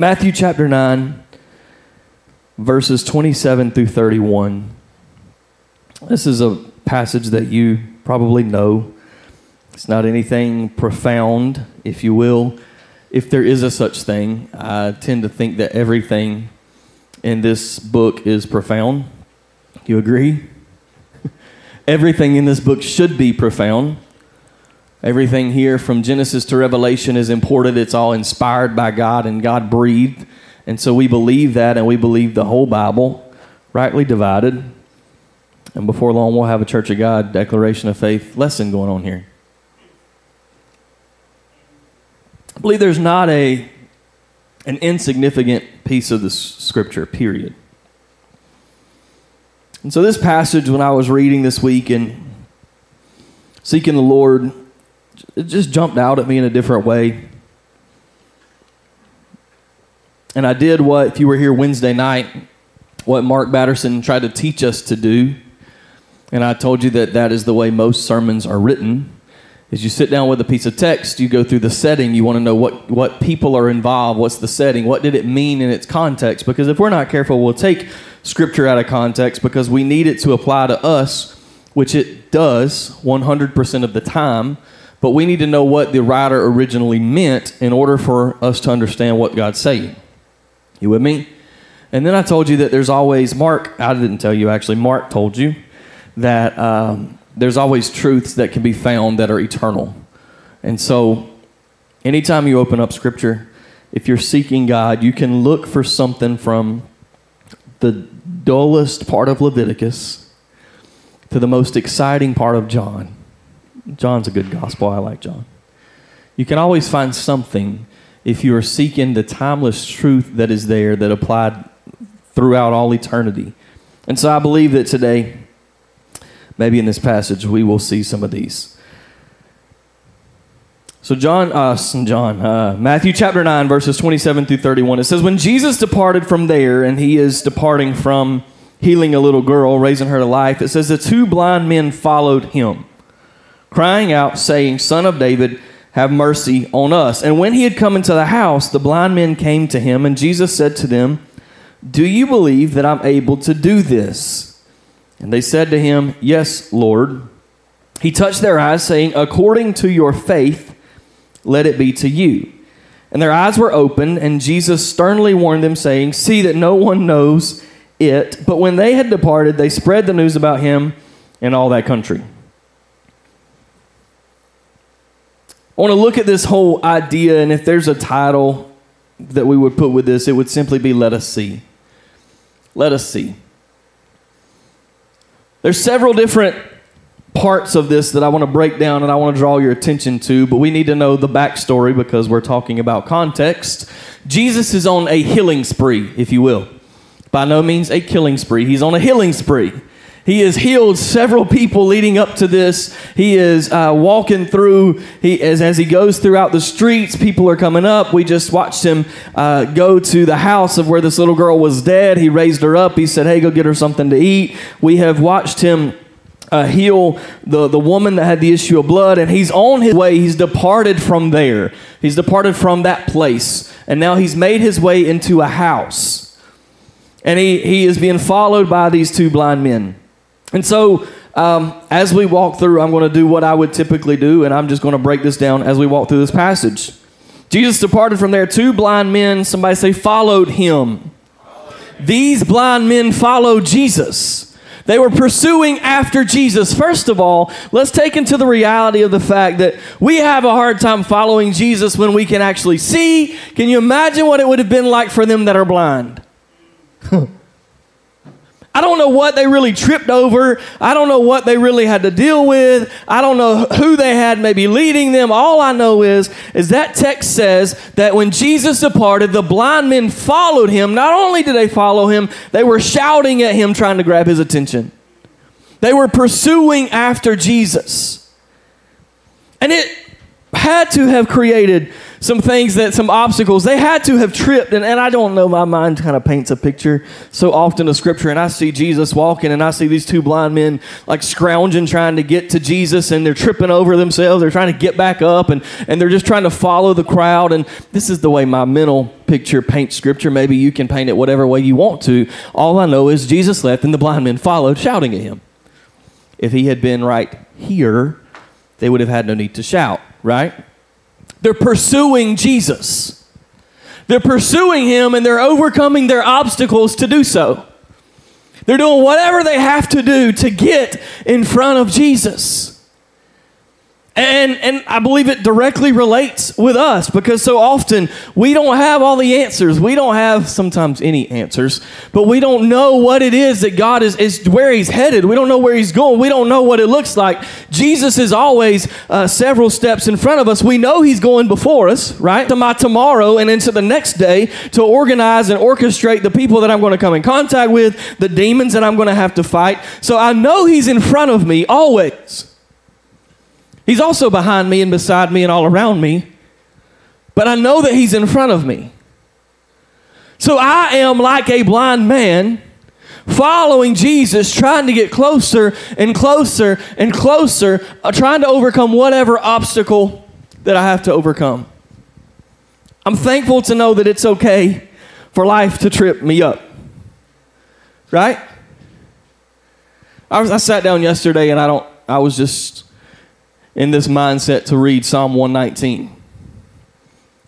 Matthew chapter 9, verses 27 through 31. This is a passage that you probably know. It's not anything profound, if you will. If there is a such thing, I tend to think that everything in this book is profound. You agree? everything in this book should be profound. Everything here from Genesis to Revelation is important. It's all inspired by God and God breathed. And so we believe that and we believe the whole Bible, rightly divided. And before long, we'll have a Church of God declaration of faith lesson going on here. I believe there's not a, an insignificant piece of the scripture, period. And so, this passage, when I was reading this week and seeking the Lord, it just jumped out at me in a different way. And I did what, if you were here Wednesday night, what Mark Batterson tried to teach us to do. And I told you that that is the way most sermons are written. Is you sit down with a piece of text, you go through the setting, you want to know what, what people are involved, what's the setting, what did it mean in its context? Because if we're not careful, we'll take scripture out of context because we need it to apply to us, which it does 100% of the time. But we need to know what the writer originally meant in order for us to understand what God's saying. You with me? And then I told you that there's always, Mark, I didn't tell you actually, Mark told you that um, there's always truths that can be found that are eternal. And so, anytime you open up Scripture, if you're seeking God, you can look for something from the dullest part of Leviticus to the most exciting part of John. John's a good gospel. I like John. You can always find something if you are seeking the timeless truth that is there that applied throughout all eternity. And so I believe that today, maybe in this passage, we will see some of these. So John, us, uh, John, uh, Matthew chapter nine, verses twenty-seven through thirty-one. It says, "When Jesus departed from there, and he is departing from healing a little girl, raising her to life, it says the two blind men followed him." Crying out, saying, Son of David, have mercy on us. And when he had come into the house, the blind men came to him, and Jesus said to them, Do you believe that I'm able to do this? And they said to him, Yes, Lord. He touched their eyes, saying, According to your faith, let it be to you. And their eyes were opened, and Jesus sternly warned them, saying, See that no one knows it. But when they had departed, they spread the news about him in all that country. I want to look at this whole idea, and if there's a title that we would put with this, it would simply be Let Us See. Let Us See. There's several different parts of this that I want to break down and I want to draw your attention to, but we need to know the backstory because we're talking about context. Jesus is on a healing spree, if you will. By no means a killing spree, he's on a healing spree. He has healed several people leading up to this. He is uh, walking through, he, as, as he goes throughout the streets, people are coming up. We just watched him uh, go to the house of where this little girl was dead. He raised her up. He said, Hey, go get her something to eat. We have watched him. Uh, heal the, the woman that had the issue of blood, and he's on his way. He's departed from there. He's departed from that place, and now he's made his way into a house. And he, he is being followed by these two blind men. And so, um, as we walk through, I'm going to do what I would typically do, and I'm just going to break this down as we walk through this passage. Jesus departed from there. Two blind men, somebody say, followed him. These blind men followed Jesus. They were pursuing after Jesus. First of all, let's take into the reality of the fact that we have a hard time following Jesus when we can actually see. Can you imagine what it would have been like for them that are blind? I don't know what they really tripped over. I don't know what they really had to deal with. I don't know who they had maybe leading them. All I know is is that text says that when Jesus departed, the blind men followed him. Not only did they follow him, they were shouting at him trying to grab his attention. They were pursuing after Jesus. And it had to have created some things that some obstacles. They had to have tripped and, and i don't know my mind kind of paints a picture so often of scripture and i see jesus walking and i see these two blind men like scrounging trying to get to jesus and they're tripping over themselves they're trying to get back up and, and they're just trying to follow the crowd and this is the way my mental picture paints scripture. Maybe you can paint it whatever way you want to. All i know is jesus left and the blind men followed shouting at him. If he had been right here they would have had no need to shout right they're pursuing Jesus. They're pursuing him and they're overcoming their obstacles to do so. They're doing whatever they have to do to get in front of Jesus. And, and I believe it directly relates with us because so often we don't have all the answers. We don't have sometimes any answers, but we don't know what it is that God is, is where He's headed. We don't know where He's going. We don't know what it looks like. Jesus is always uh, several steps in front of us. We know He's going before us, right? To my tomorrow and into the next day to organize and orchestrate the people that I'm going to come in contact with, the demons that I'm going to have to fight. So I know He's in front of me always. He's also behind me and beside me and all around me, but I know that He's in front of me. So I am like a blind man following Jesus, trying to get closer and closer and closer, uh, trying to overcome whatever obstacle that I have to overcome. I'm thankful to know that it's okay for life to trip me up. Right? I, was, I sat down yesterday and I don't, I was just in this mindset to read Psalm 119.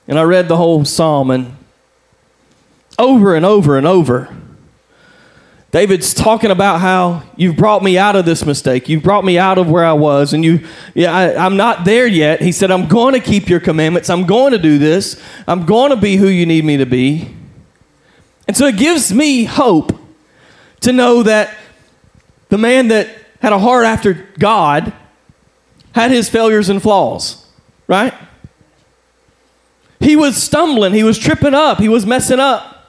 And I read the whole psalm, and over and over and over, David's talking about how you've brought me out of this mistake. You've brought me out of where I was, and you, yeah, I, am not there yet. He said, I'm going to keep your commandments. I'm going to do this. I'm going to be who you need me to be. And so it gives me hope to know that the man that had a heart after God had his failures and flaws, right? He was stumbling, he was tripping up, he was messing up.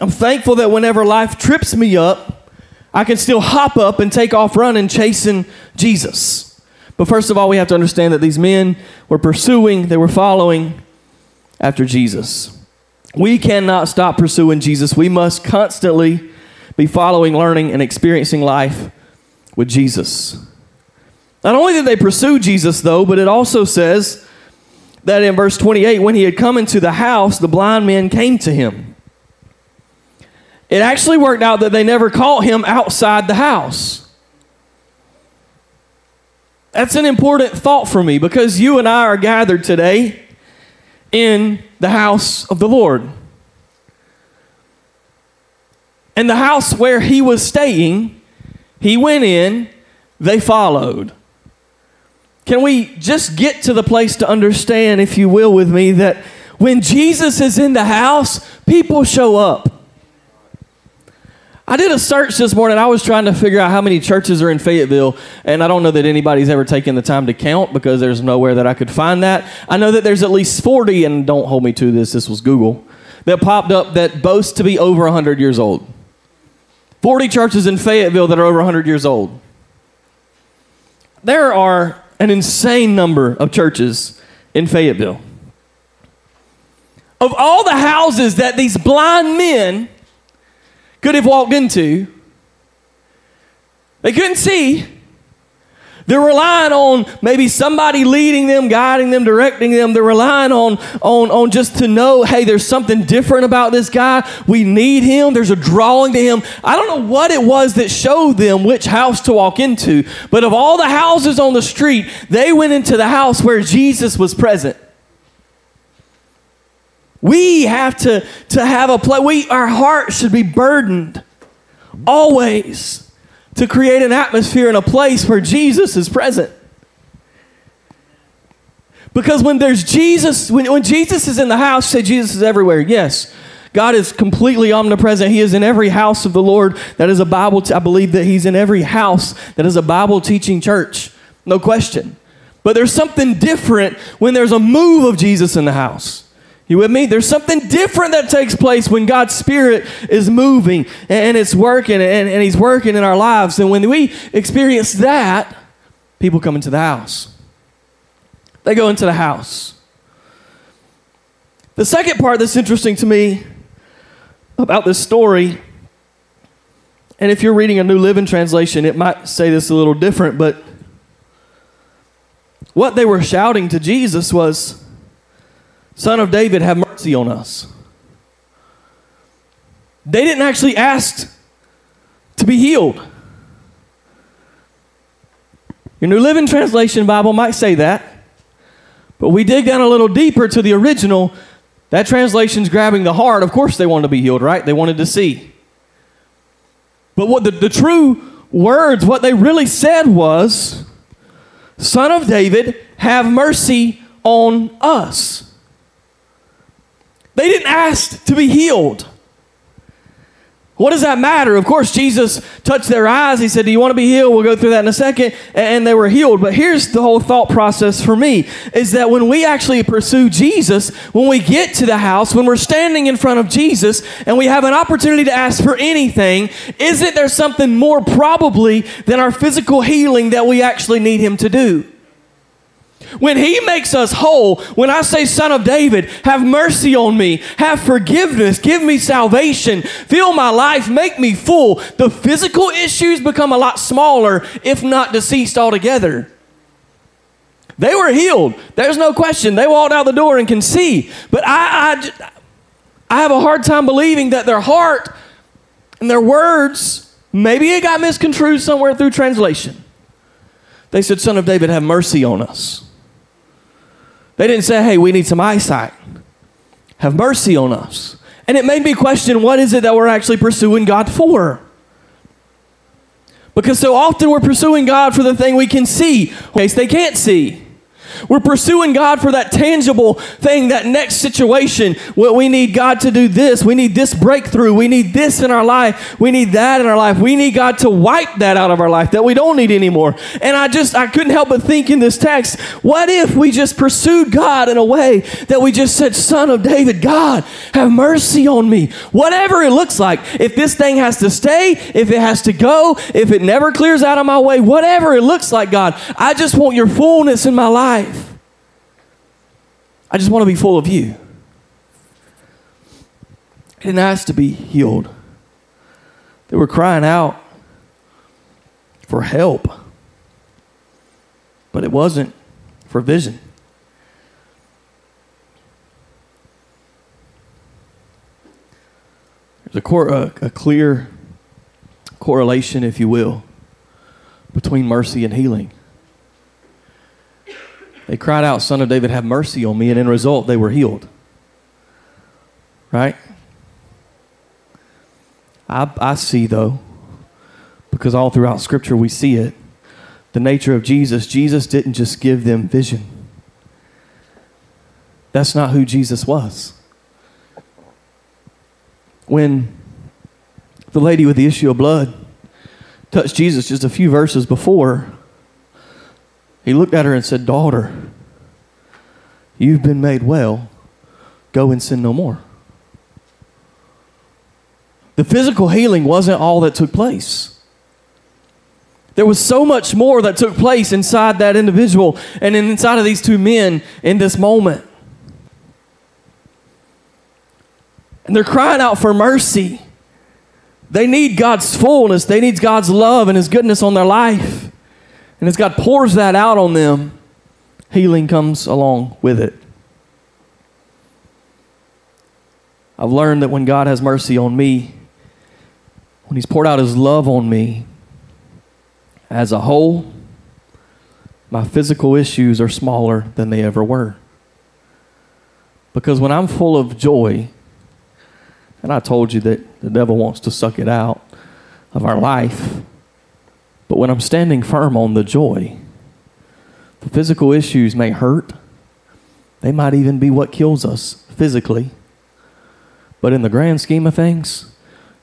I'm thankful that whenever life trips me up, I can still hop up and take off running, chasing Jesus. But first of all, we have to understand that these men were pursuing, they were following after Jesus. We cannot stop pursuing Jesus. We must constantly be following, learning, and experiencing life with Jesus. Not only did they pursue Jesus, though, but it also says that in verse 28, when he had come into the house, the blind men came to him. It actually worked out that they never caught him outside the house. That's an important thought for me because you and I are gathered today in the house of the Lord. And the house where he was staying, he went in, they followed. Can we just get to the place to understand, if you will, with me, that when Jesus is in the house, people show up. I did a search this morning. I was trying to figure out how many churches are in Fayetteville, and I don't know that anybody's ever taken the time to count because there's nowhere that I could find that. I know that there's at least 40, and don't hold me to this, this was Google, that popped up that boast to be over 100 years old. 40 churches in Fayetteville that are over 100 years old. There are an insane number of churches in Fayetteville. Of all the houses that these blind men could have walked into, they couldn't see. They're relying on maybe somebody leading them, guiding them, directing them. They're relying on, on, on just to know, hey, there's something different about this guy. We need him. There's a drawing to him. I don't know what it was that showed them which house to walk into, but of all the houses on the street, they went into the house where Jesus was present. We have to, to have a place. We, our heart should be burdened always to create an atmosphere and a place where Jesus is present. Because when there's Jesus, when, when Jesus is in the house, say Jesus is everywhere. Yes. God is completely omnipresent. He is in every house of the Lord that is a Bible. T- I believe that He's in every house that is a Bible teaching church. No question. But there's something different when there's a move of Jesus in the house. You with me? There's something different that takes place when God's Spirit is moving and it's working and, and He's working in our lives. And when we experience that, people come into the house. They go into the house. The second part that's interesting to me about this story, and if you're reading a New Living Translation, it might say this a little different, but what they were shouting to Jesus was, Son of David, have mercy on us. They didn't actually ask to be healed. Your New Living Translation Bible might say that, but we dig down a little deeper to the original. That translation's grabbing the heart. Of course, they wanted to be healed, right? They wanted to see. But what the, the true words, what they really said was, Son of David, have mercy on us. They didn't ask to be healed. What does that matter? Of course, Jesus touched their eyes. He said, Do you want to be healed? We'll go through that in a second. And they were healed. But here's the whole thought process for me is that when we actually pursue Jesus, when we get to the house, when we're standing in front of Jesus and we have an opportunity to ask for anything, isn't there something more probably than our physical healing that we actually need Him to do? When he makes us whole, when I say, Son of David, have mercy on me, have forgiveness, give me salvation, fill my life, make me full, the physical issues become a lot smaller, if not deceased altogether. They were healed. There's no question. They walked out the door and can see. But I, I, I have a hard time believing that their heart and their words, maybe it got misconstrued somewhere through translation. They said, Son of David, have mercy on us. They didn't say, hey, we need some eyesight. Have mercy on us. And it made me question what is it that we're actually pursuing God for? Because so often we're pursuing God for the thing we can see, in case they can't see. We're pursuing God for that tangible thing, that next situation. We need God to do this. We need this breakthrough. We need this in our life. We need that in our life. We need God to wipe that out of our life that we don't need anymore. And I just, I couldn't help but think in this text, what if we just pursued God in a way that we just said, Son of David, God, have mercy on me. Whatever it looks like. If this thing has to stay, if it has to go, if it never clears out of my way, whatever it looks like, God, I just want your fullness in my life. I just want to be full of you. They didn't ask to be healed. They were crying out for help, but it wasn't for vision. There's a, cor- a, a clear correlation, if you will, between mercy and healing. They cried out, Son of David, have mercy on me. And in result, they were healed. Right? I, I see, though, because all throughout Scripture we see it, the nature of Jesus. Jesus didn't just give them vision, that's not who Jesus was. When the lady with the issue of blood touched Jesus just a few verses before, he looked at her and said, Daughter, you've been made well. Go and sin no more. The physical healing wasn't all that took place. There was so much more that took place inside that individual and inside of these two men in this moment. And they're crying out for mercy. They need God's fullness, they need God's love and His goodness on their life. And as God pours that out on them, healing comes along with it. I've learned that when God has mercy on me, when He's poured out His love on me, as a whole, my physical issues are smaller than they ever were. Because when I'm full of joy, and I told you that the devil wants to suck it out of our life, but when I'm standing firm on the joy, the physical issues may hurt. They might even be what kills us physically. But in the grand scheme of things,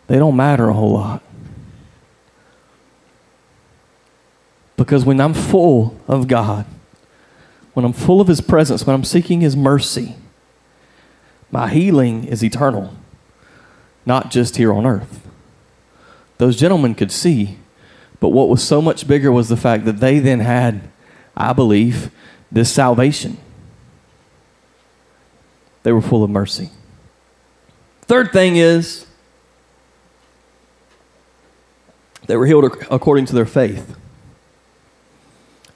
they don't matter a whole lot. Because when I'm full of God, when I'm full of His presence, when I'm seeking His mercy, my healing is eternal, not just here on earth. Those gentlemen could see, but what was so much bigger was the fact that they then had, I believe, this salvation. They were full of mercy. Third thing is, they were healed according to their faith.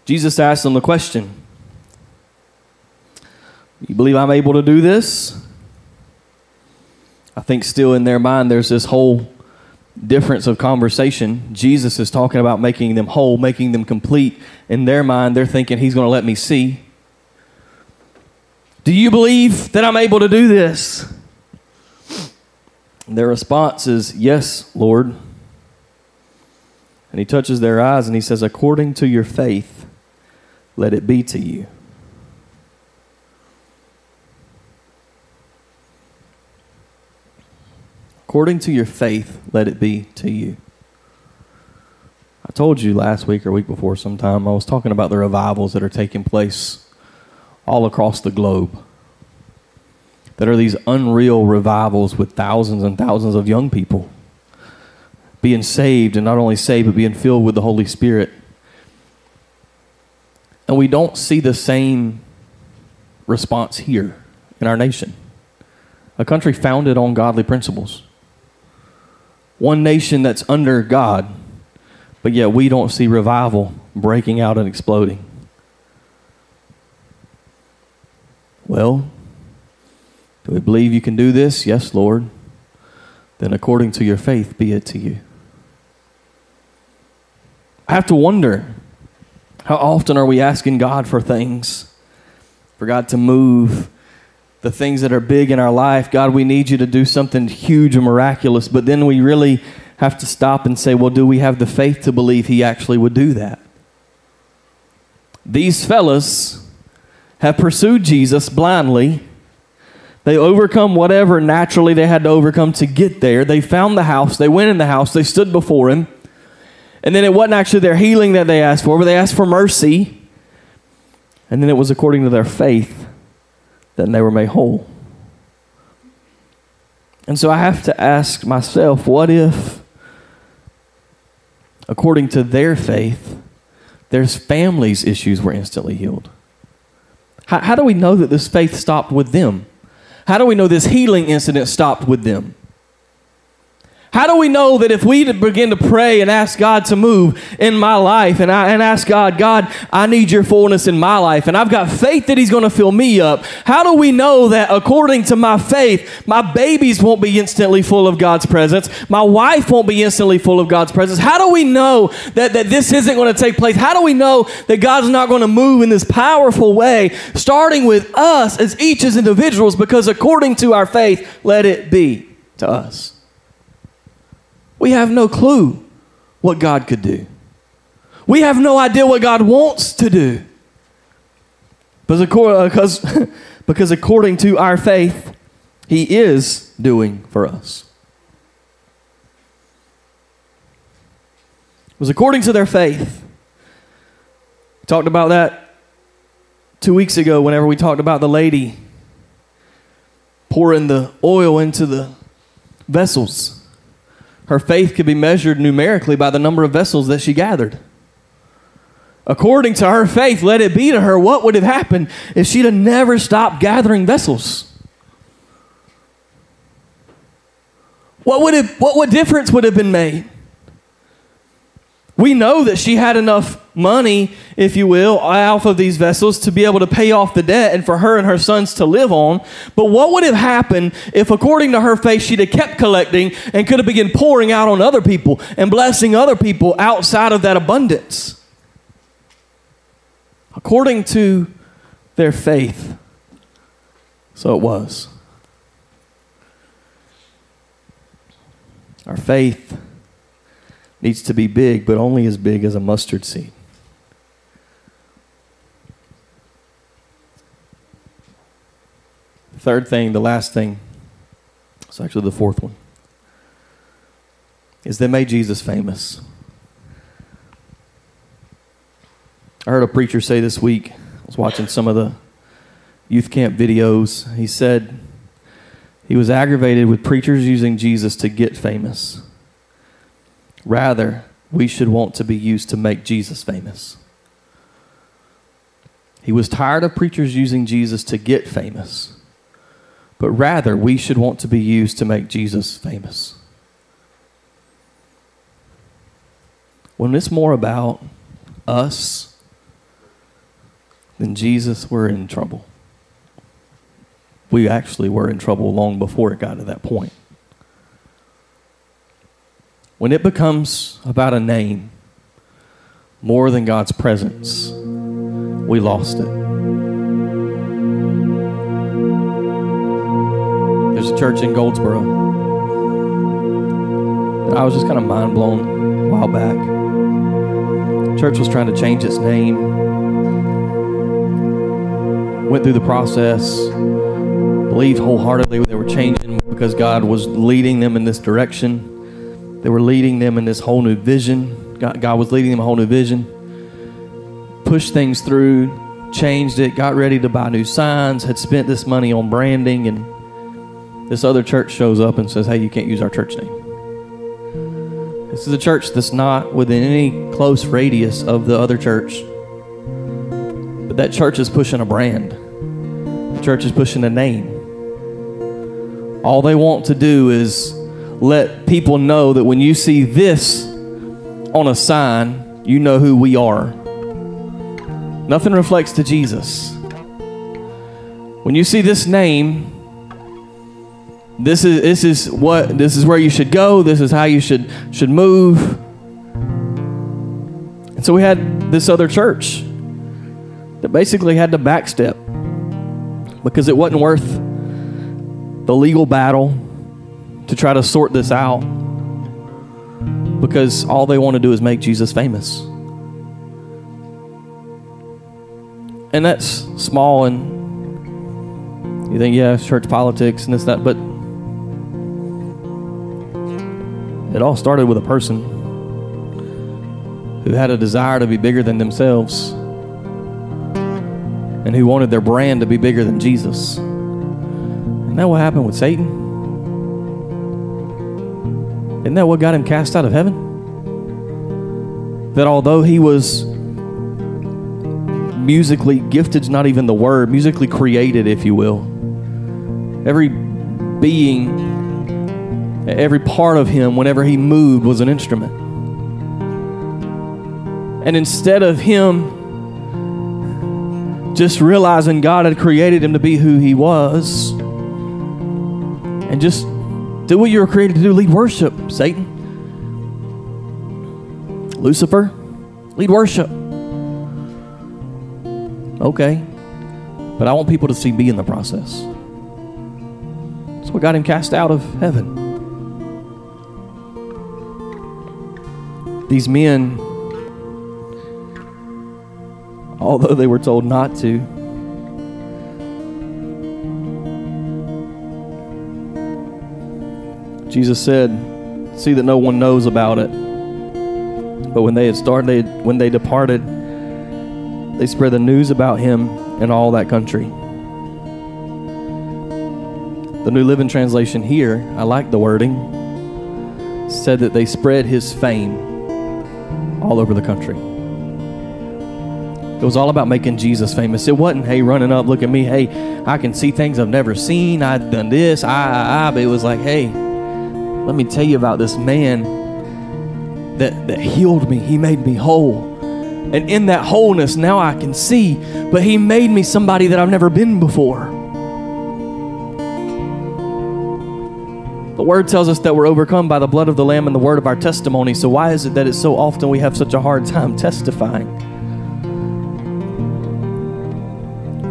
Jesus asked them the question You believe I'm able to do this? I think still in their mind there's this whole difference of conversation. Jesus is talking about making them whole, making them complete. In their mind, they're thinking he's going to let me see. Do you believe that I'm able to do this? Their response is, Yes, Lord. And he touches their eyes and he says, According to your faith, let it be to you. According to your faith, let it be to you. I told you last week or week before sometime, I was talking about the revivals that are taking place all across the globe. That are these unreal revivals with thousands and thousands of young people being saved, and not only saved, but being filled with the Holy Spirit. And we don't see the same response here in our nation. A country founded on godly principles one nation that's under God, but yet we don't see revival breaking out and exploding. Well, do we believe you can do this? Yes, Lord. Then according to your faith, be it to you. I have to wonder how often are we asking God for things, for God to move the things that are big in our life. God, we need you to do something huge and miraculous. But then we really have to stop and say, well, do we have the faith to believe He actually would do that? These fellas have pursued Jesus blindly. They overcome whatever naturally they had to overcome to get there. They found the house. They went in the house. They stood before him. And then it wasn't actually their healing that they asked for, but they asked for mercy. And then it was according to their faith then they were made whole. And so I have to ask myself what if, according to their faith, their families' issues were instantly healed? How, how do we know that this faith stopped with them? How do we know this healing incident stopped with them? How do we know that if we begin to pray and ask God to move in my life and, I, and ask God, God, I need your fullness in my life, and I've got faith that He's going to fill me up, how do we know that according to my faith, my babies won't be instantly full of God's presence? My wife won't be instantly full of God's presence? How do we know that, that this isn't going to take place? How do we know that God's not going to move in this powerful way, starting with us as each as individuals? Because according to our faith, let it be to us. We have no clue what God could do. We have no idea what God wants to do. Because, uh, because according to our faith, He is doing for us. It was according to their faith. We talked about that two weeks ago whenever we talked about the lady pouring the oil into the vessels. Her faith could be measured numerically by the number of vessels that she gathered. According to her faith, let it be to her, what would have happened if she'd have never stopped gathering vessels? What would have, what, what difference would have been made? We know that she had enough money, if you will, off of these vessels to be able to pay off the debt and for her and her sons to live on. But what would have happened if, according to her faith, she'd have kept collecting and could have begun pouring out on other people and blessing other people outside of that abundance? According to their faith, so it was. Our faith needs to be big, but only as big as a mustard seed. Third thing, the last thing, It's actually the fourth one. Is they made Jesus famous. I heard a preacher say this week, I was watching some of the youth camp videos. He said he was aggravated with preachers using Jesus to get famous. Rather, we should want to be used to make Jesus famous. He was tired of preachers using Jesus to get famous, but rather we should want to be used to make Jesus famous. When it's more about us than Jesus, we're in trouble. We actually were in trouble long before it got to that point. When it becomes about a name more than God's presence, we lost it. There's a church in Goldsboro. And I was just kind of mind blown a while back. Church was trying to change its name. Went through the process. Believed wholeheartedly they were changing because God was leading them in this direction. They were leading them in this whole new vision. God, God was leading them a whole new vision pushed things through, changed it, got ready to buy new signs, had spent this money on branding, and this other church shows up and says, Hey, you can't use our church name. This is a church that's not within any close radius of the other church. But that church is pushing a brand, the church is pushing a name. All they want to do is let people know that when you see this on a sign, you know who we are. Nothing reflects to Jesus. When you see this name, this is this is what this is where you should go. This is how you should should move. And so we had this other church that basically had to backstep because it wasn't worth the legal battle to try to sort this out. Because all they want to do is make Jesus famous. and that's small and you think yeah church politics and this that but it all started with a person who had a desire to be bigger than themselves and who wanted their brand to be bigger than jesus. Isn't that what happened with satan isn't that what got him cast out of heaven that although he was musically gifted is not even the word, musically created, if you will. Every being, every part of him, whenever he moved, was an instrument. And instead of him just realizing God had created him to be who he was, and just do what you were created to do lead worship, Satan. Lucifer, lead worship. Okay. But I want people to see me in the process. That's what got him cast out of heaven. These men, although they were told not to, Jesus said, See that no one knows about it. But when they had started, when they departed, they spread the news about him in all that country. The New Living Translation here, I like the wording, said that they spread his fame all over the country. It was all about making Jesus famous. It wasn't, hey, running up, look at me, hey, I can see things I've never seen, I've done this, I, I, I. But it was like, hey, let me tell you about this man that, that healed me. He made me whole. And in that wholeness, now I can see. But He made me somebody that I've never been before. The Word tells us that we're overcome by the blood of the Lamb and the word of our testimony. So, why is it that it's so often we have such a hard time testifying?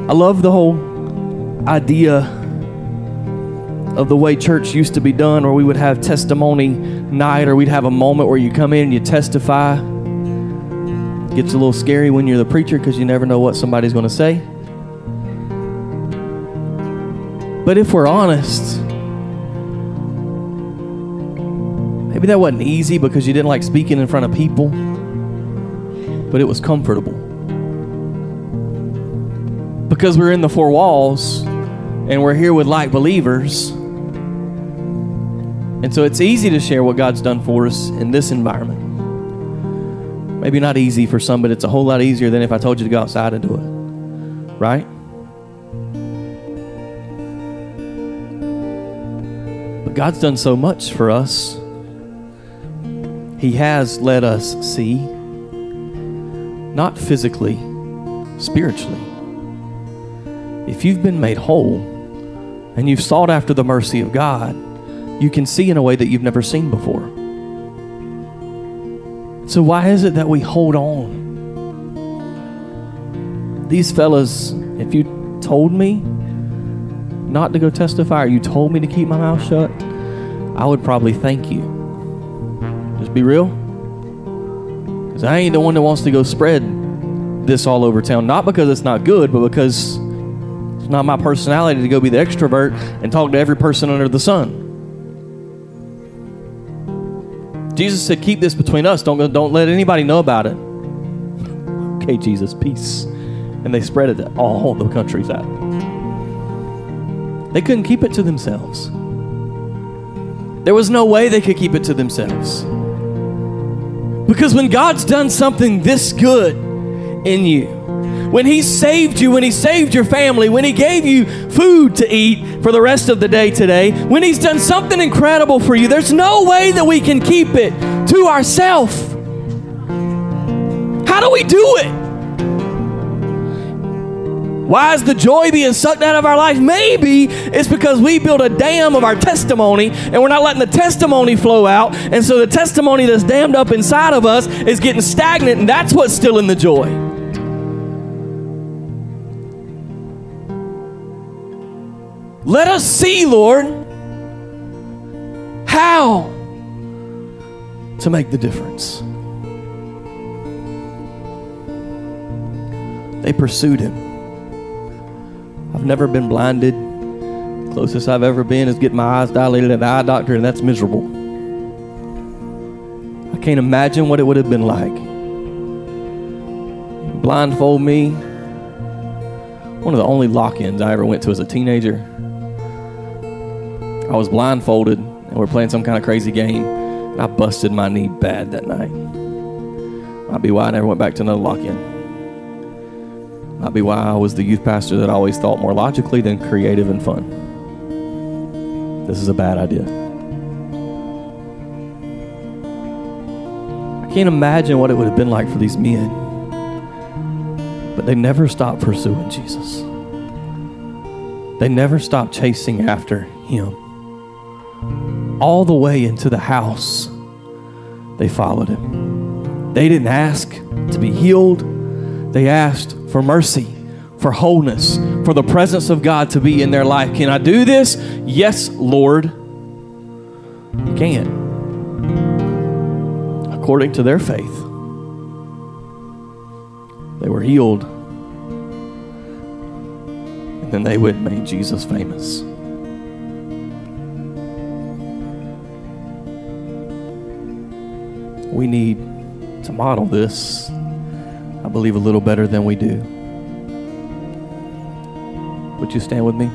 I love the whole idea of the way church used to be done, where we would have testimony night, or we'd have a moment where you come in and you testify. It Gets a little scary when you're the preacher because you never know what somebody's going to say. But if we're honest, Maybe that wasn't easy because you didn't like speaking in front of people, but it was comfortable. Because we're in the four walls and we're here with like believers. And so it's easy to share what God's done for us in this environment. Maybe not easy for some, but it's a whole lot easier than if I told you to go outside and do it. Right? But God's done so much for us. He has let us see, not physically, spiritually. If you've been made whole and you've sought after the mercy of God, you can see in a way that you've never seen before. So, why is it that we hold on? These fellas, if you told me not to go testify or you told me to keep my mouth shut, I would probably thank you. Just be real. Because I ain't the one that wants to go spread this all over town. Not because it's not good, but because it's not my personality to go be the extrovert and talk to every person under the sun. Jesus said, Keep this between us. Don't, don't let anybody know about it. Okay, Jesus, peace. And they spread it to all the countries out. They couldn't keep it to themselves. There was no way they could keep it to themselves. Because when God's done something this good in you, when He saved you, when He saved your family, when He gave you food to eat for the rest of the day today, when He's done something incredible for you, there's no way that we can keep it to ourselves. How do we do it? Why is the joy being sucked out of our life? Maybe it's because we built a dam of our testimony and we're not letting the testimony flow out. And so the testimony that's dammed up inside of us is getting stagnant, and that's what's still in the joy. Let us see, Lord, how to make the difference. They pursued him. I've never been blinded. Closest I've ever been is getting my eyes dilated at the eye doctor, and that's miserable. I can't imagine what it would have been like. Blindfold me. One of the only lock ins I ever went to as a teenager. I was blindfolded, and we're playing some kind of crazy game, and I busted my knee bad that night. Might be why I never went back to another lock in. Might be why I was the youth pastor that always thought more logically than creative and fun. This is a bad idea. I can't imagine what it would have been like for these men. But they never stopped pursuing Jesus. They never stopped chasing after him. All the way into the house, they followed him. They didn't ask to be healed, they asked for mercy, for wholeness, for the presence of God to be in their life. Can I do this? Yes, Lord. You can. According to their faith, they were healed. And then they went and made Jesus famous. We need to model this I believe a little better than we do. Would you stand with me?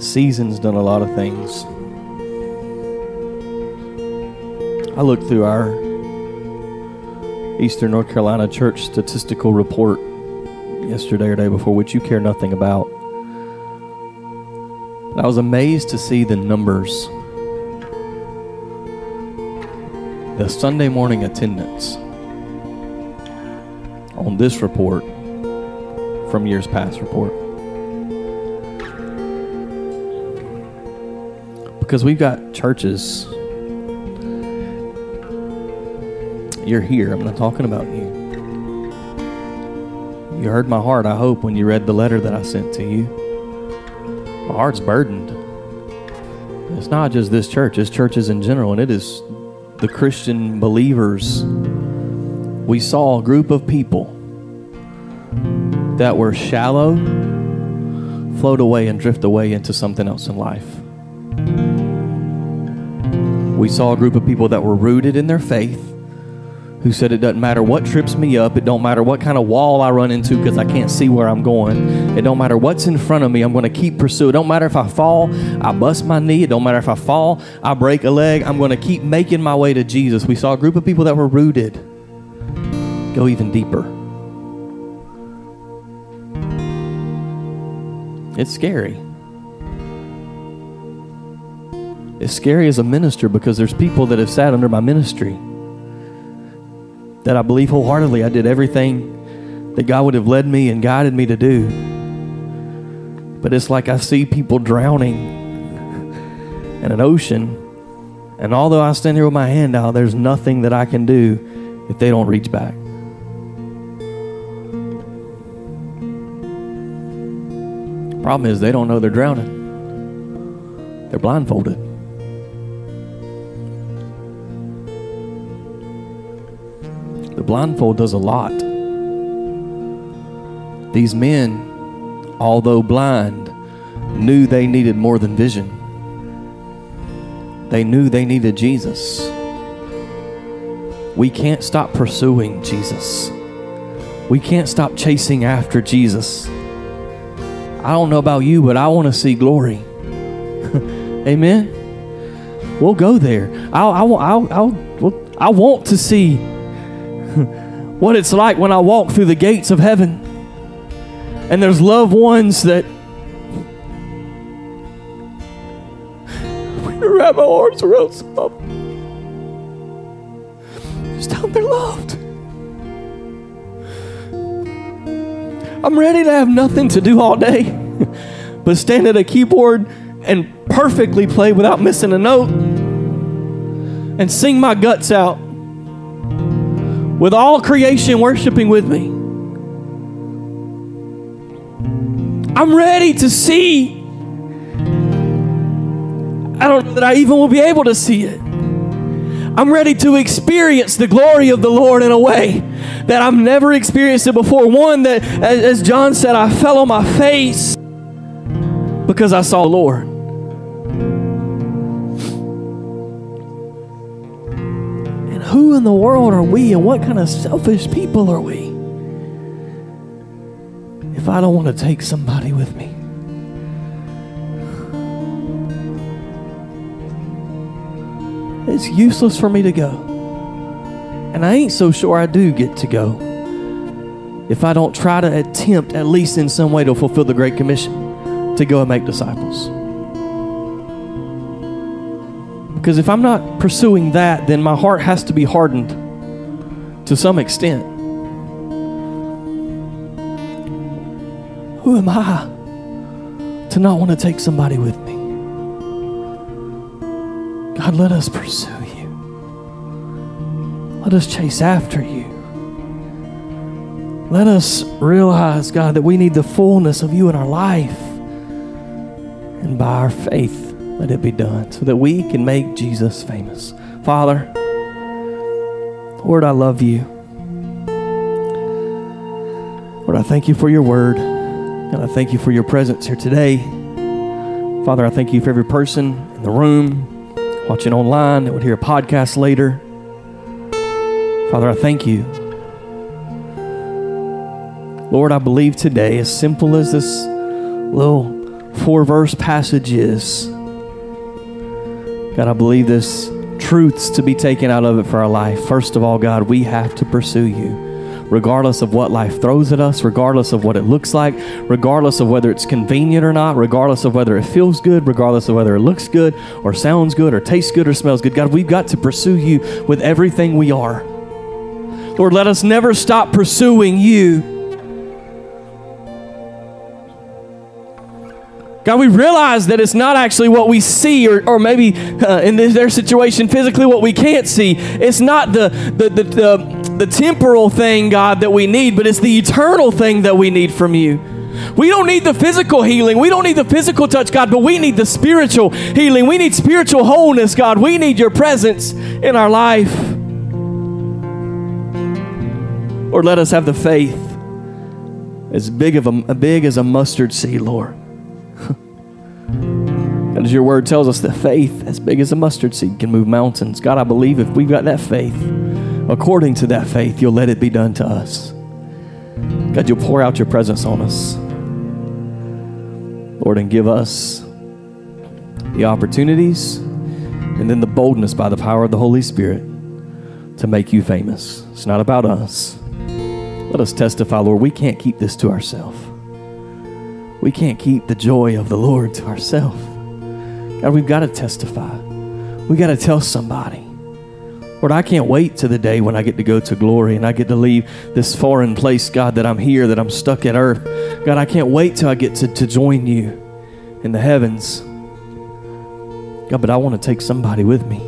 Season's done a lot of things. I looked through our Eastern North Carolina church statistical report yesterday or day before, which you care nothing about. And I was amazed to see the numbers. The Sunday morning attendance on this report from years past report. Because we've got churches You're here. I'm not talking about you. You heard my heart, I hope, when you read the letter that I sent to you. My heart's burdened. It's not just this church, it's churches in general, and it is the Christian believers. We saw a group of people that were shallow float away and drift away into something else in life. We saw a group of people that were rooted in their faith who said it doesn't matter what trips me up, it don't matter what kind of wall I run into because I can't see where I'm going. It don't matter what's in front of me, I'm going to keep pursuing. It don't matter if I fall, I bust my knee. It don't matter if I fall, I break a leg. I'm going to keep making my way to Jesus. We saw a group of people that were rooted go even deeper. It's scary. It's scary as a minister because there's people that have sat under my ministry that I believe wholeheartedly I did everything that God would have led me and guided me to do. But it's like I see people drowning in an ocean, and although I stand here with my hand out, there's nothing that I can do if they don't reach back. Problem is, they don't know they're drowning. They're blindfolded. The blindfold does a lot. These men, although blind, knew they needed more than vision. They knew they needed Jesus. We can't stop pursuing Jesus. We can't stop chasing after Jesus. I don't know about you, but I want to see glory. Amen. We'll go there. I'll, I'll, I'll, I'll, I want to see what it's like when I walk through the gates of heaven and there's loved ones that we wrap our arms around some of them. Just tell them they're loved. I'm ready to have nothing to do all day but stand at a keyboard and perfectly play without missing a note and sing my guts out with all creation worshiping with me. I'm ready to see. I don't know that I even will be able to see it. I'm ready to experience the glory of the Lord in a way that I've never experienced it before. One that, as John said, I fell on my face because I saw the Lord. Who in the world are we and what kind of selfish people are we if I don't want to take somebody with me? It's useless for me to go. And I ain't so sure I do get to go if I don't try to attempt, at least in some way, to fulfill the Great Commission to go and make disciples. Because if I'm not pursuing that, then my heart has to be hardened to some extent. Who am I to not want to take somebody with me? God, let us pursue you. Let us chase after you. Let us realize, God, that we need the fullness of you in our life. And by our faith, let it be done so that we can make Jesus famous. Father, Lord, I love you. Lord, I thank you for your word. And I thank you for your presence here today. Father, I thank you for every person in the room, watching online, that would hear a podcast later. Father, I thank you. Lord, I believe today, as simple as this little four verse passage is, God, I believe this truths to be taken out of it for our life. First of all, God, we have to pursue you. Regardless of what life throws at us, regardless of what it looks like, regardless of whether it's convenient or not, regardless of whether it feels good, regardless of whether it looks good or sounds good or tastes good or smells good, God, we've got to pursue you with everything we are. Lord, let us never stop pursuing you God, we realize that it's not actually what we see, or, or maybe uh, in their situation physically, what we can't see. It's not the, the, the, the, the temporal thing, God, that we need, but it's the eternal thing that we need from you. We don't need the physical healing. We don't need the physical touch, God, but we need the spiritual healing. We need spiritual wholeness, God. We need your presence in our life. Lord, let us have the faith as big of a big as a mustard seed, Lord. And as your word tells us that faith as big as a mustard seed can move mountains. God, I believe if we've got that faith, according to that faith, you'll let it be done to us. God, you'll pour out your presence on us. Lord, and give us the opportunities and then the boldness by the power of the Holy Spirit to make you famous. It's not about us. Let us testify, Lord, we can't keep this to ourselves. We can't keep the joy of the Lord to ourselves. God, we've got to testify. We got to tell somebody. Lord, I can't wait to the day when I get to go to glory and I get to leave this foreign place, God, that I'm here, that I'm stuck at earth. God, I can't wait till I get to, to join you in the heavens. God, but I want to take somebody with me.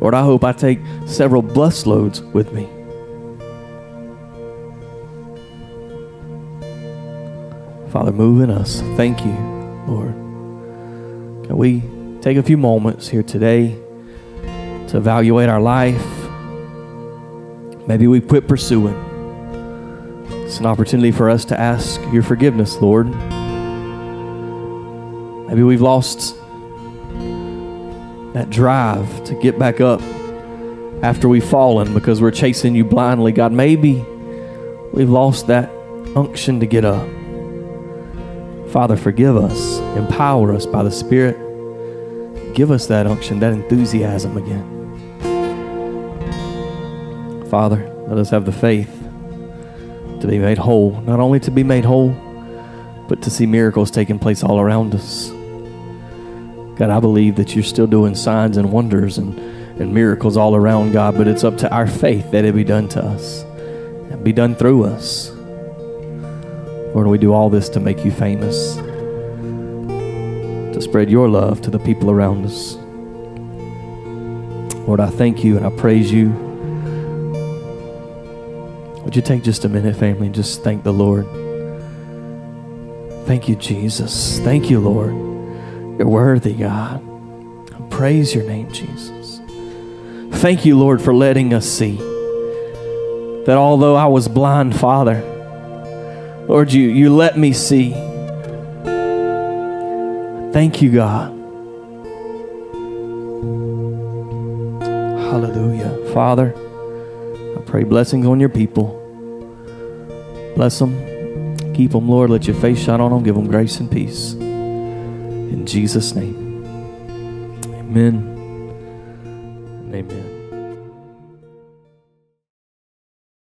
Lord, I hope I take several bus loads with me. Father, move in us. Thank you, Lord. Can we take a few moments here today? to evaluate our life. Maybe we quit pursuing. It's an opportunity for us to ask your forgiveness, Lord. Maybe we've lost that drive to get back up after we've fallen because we're chasing you blindly. God, maybe we've lost that unction to get up. Father, forgive us, empower us by the Spirit. Give us that unction, that enthusiasm again. Father, let us have the faith to be made whole, not only to be made whole, but to see miracles taking place all around us. God, I believe that you're still doing signs and wonders and, and miracles all around, God, but it's up to our faith that it be done to us and be done through us. Lord, we do all this to make you famous, to spread your love to the people around us. Lord, I thank you and I praise you. Would you take just a minute, family, and just thank the Lord? Thank you, Jesus. Thank you, Lord. You're worthy, God. I praise your name, Jesus. Thank you, Lord, for letting us see that although I was blind, Father, Lord, you, you let me see. Thank you, God. Hallelujah. Father, I pray blessings on your people. Bless them. Keep them, Lord. Let your face shine on them. Give them grace and peace. In Jesus' name. Amen. Amen.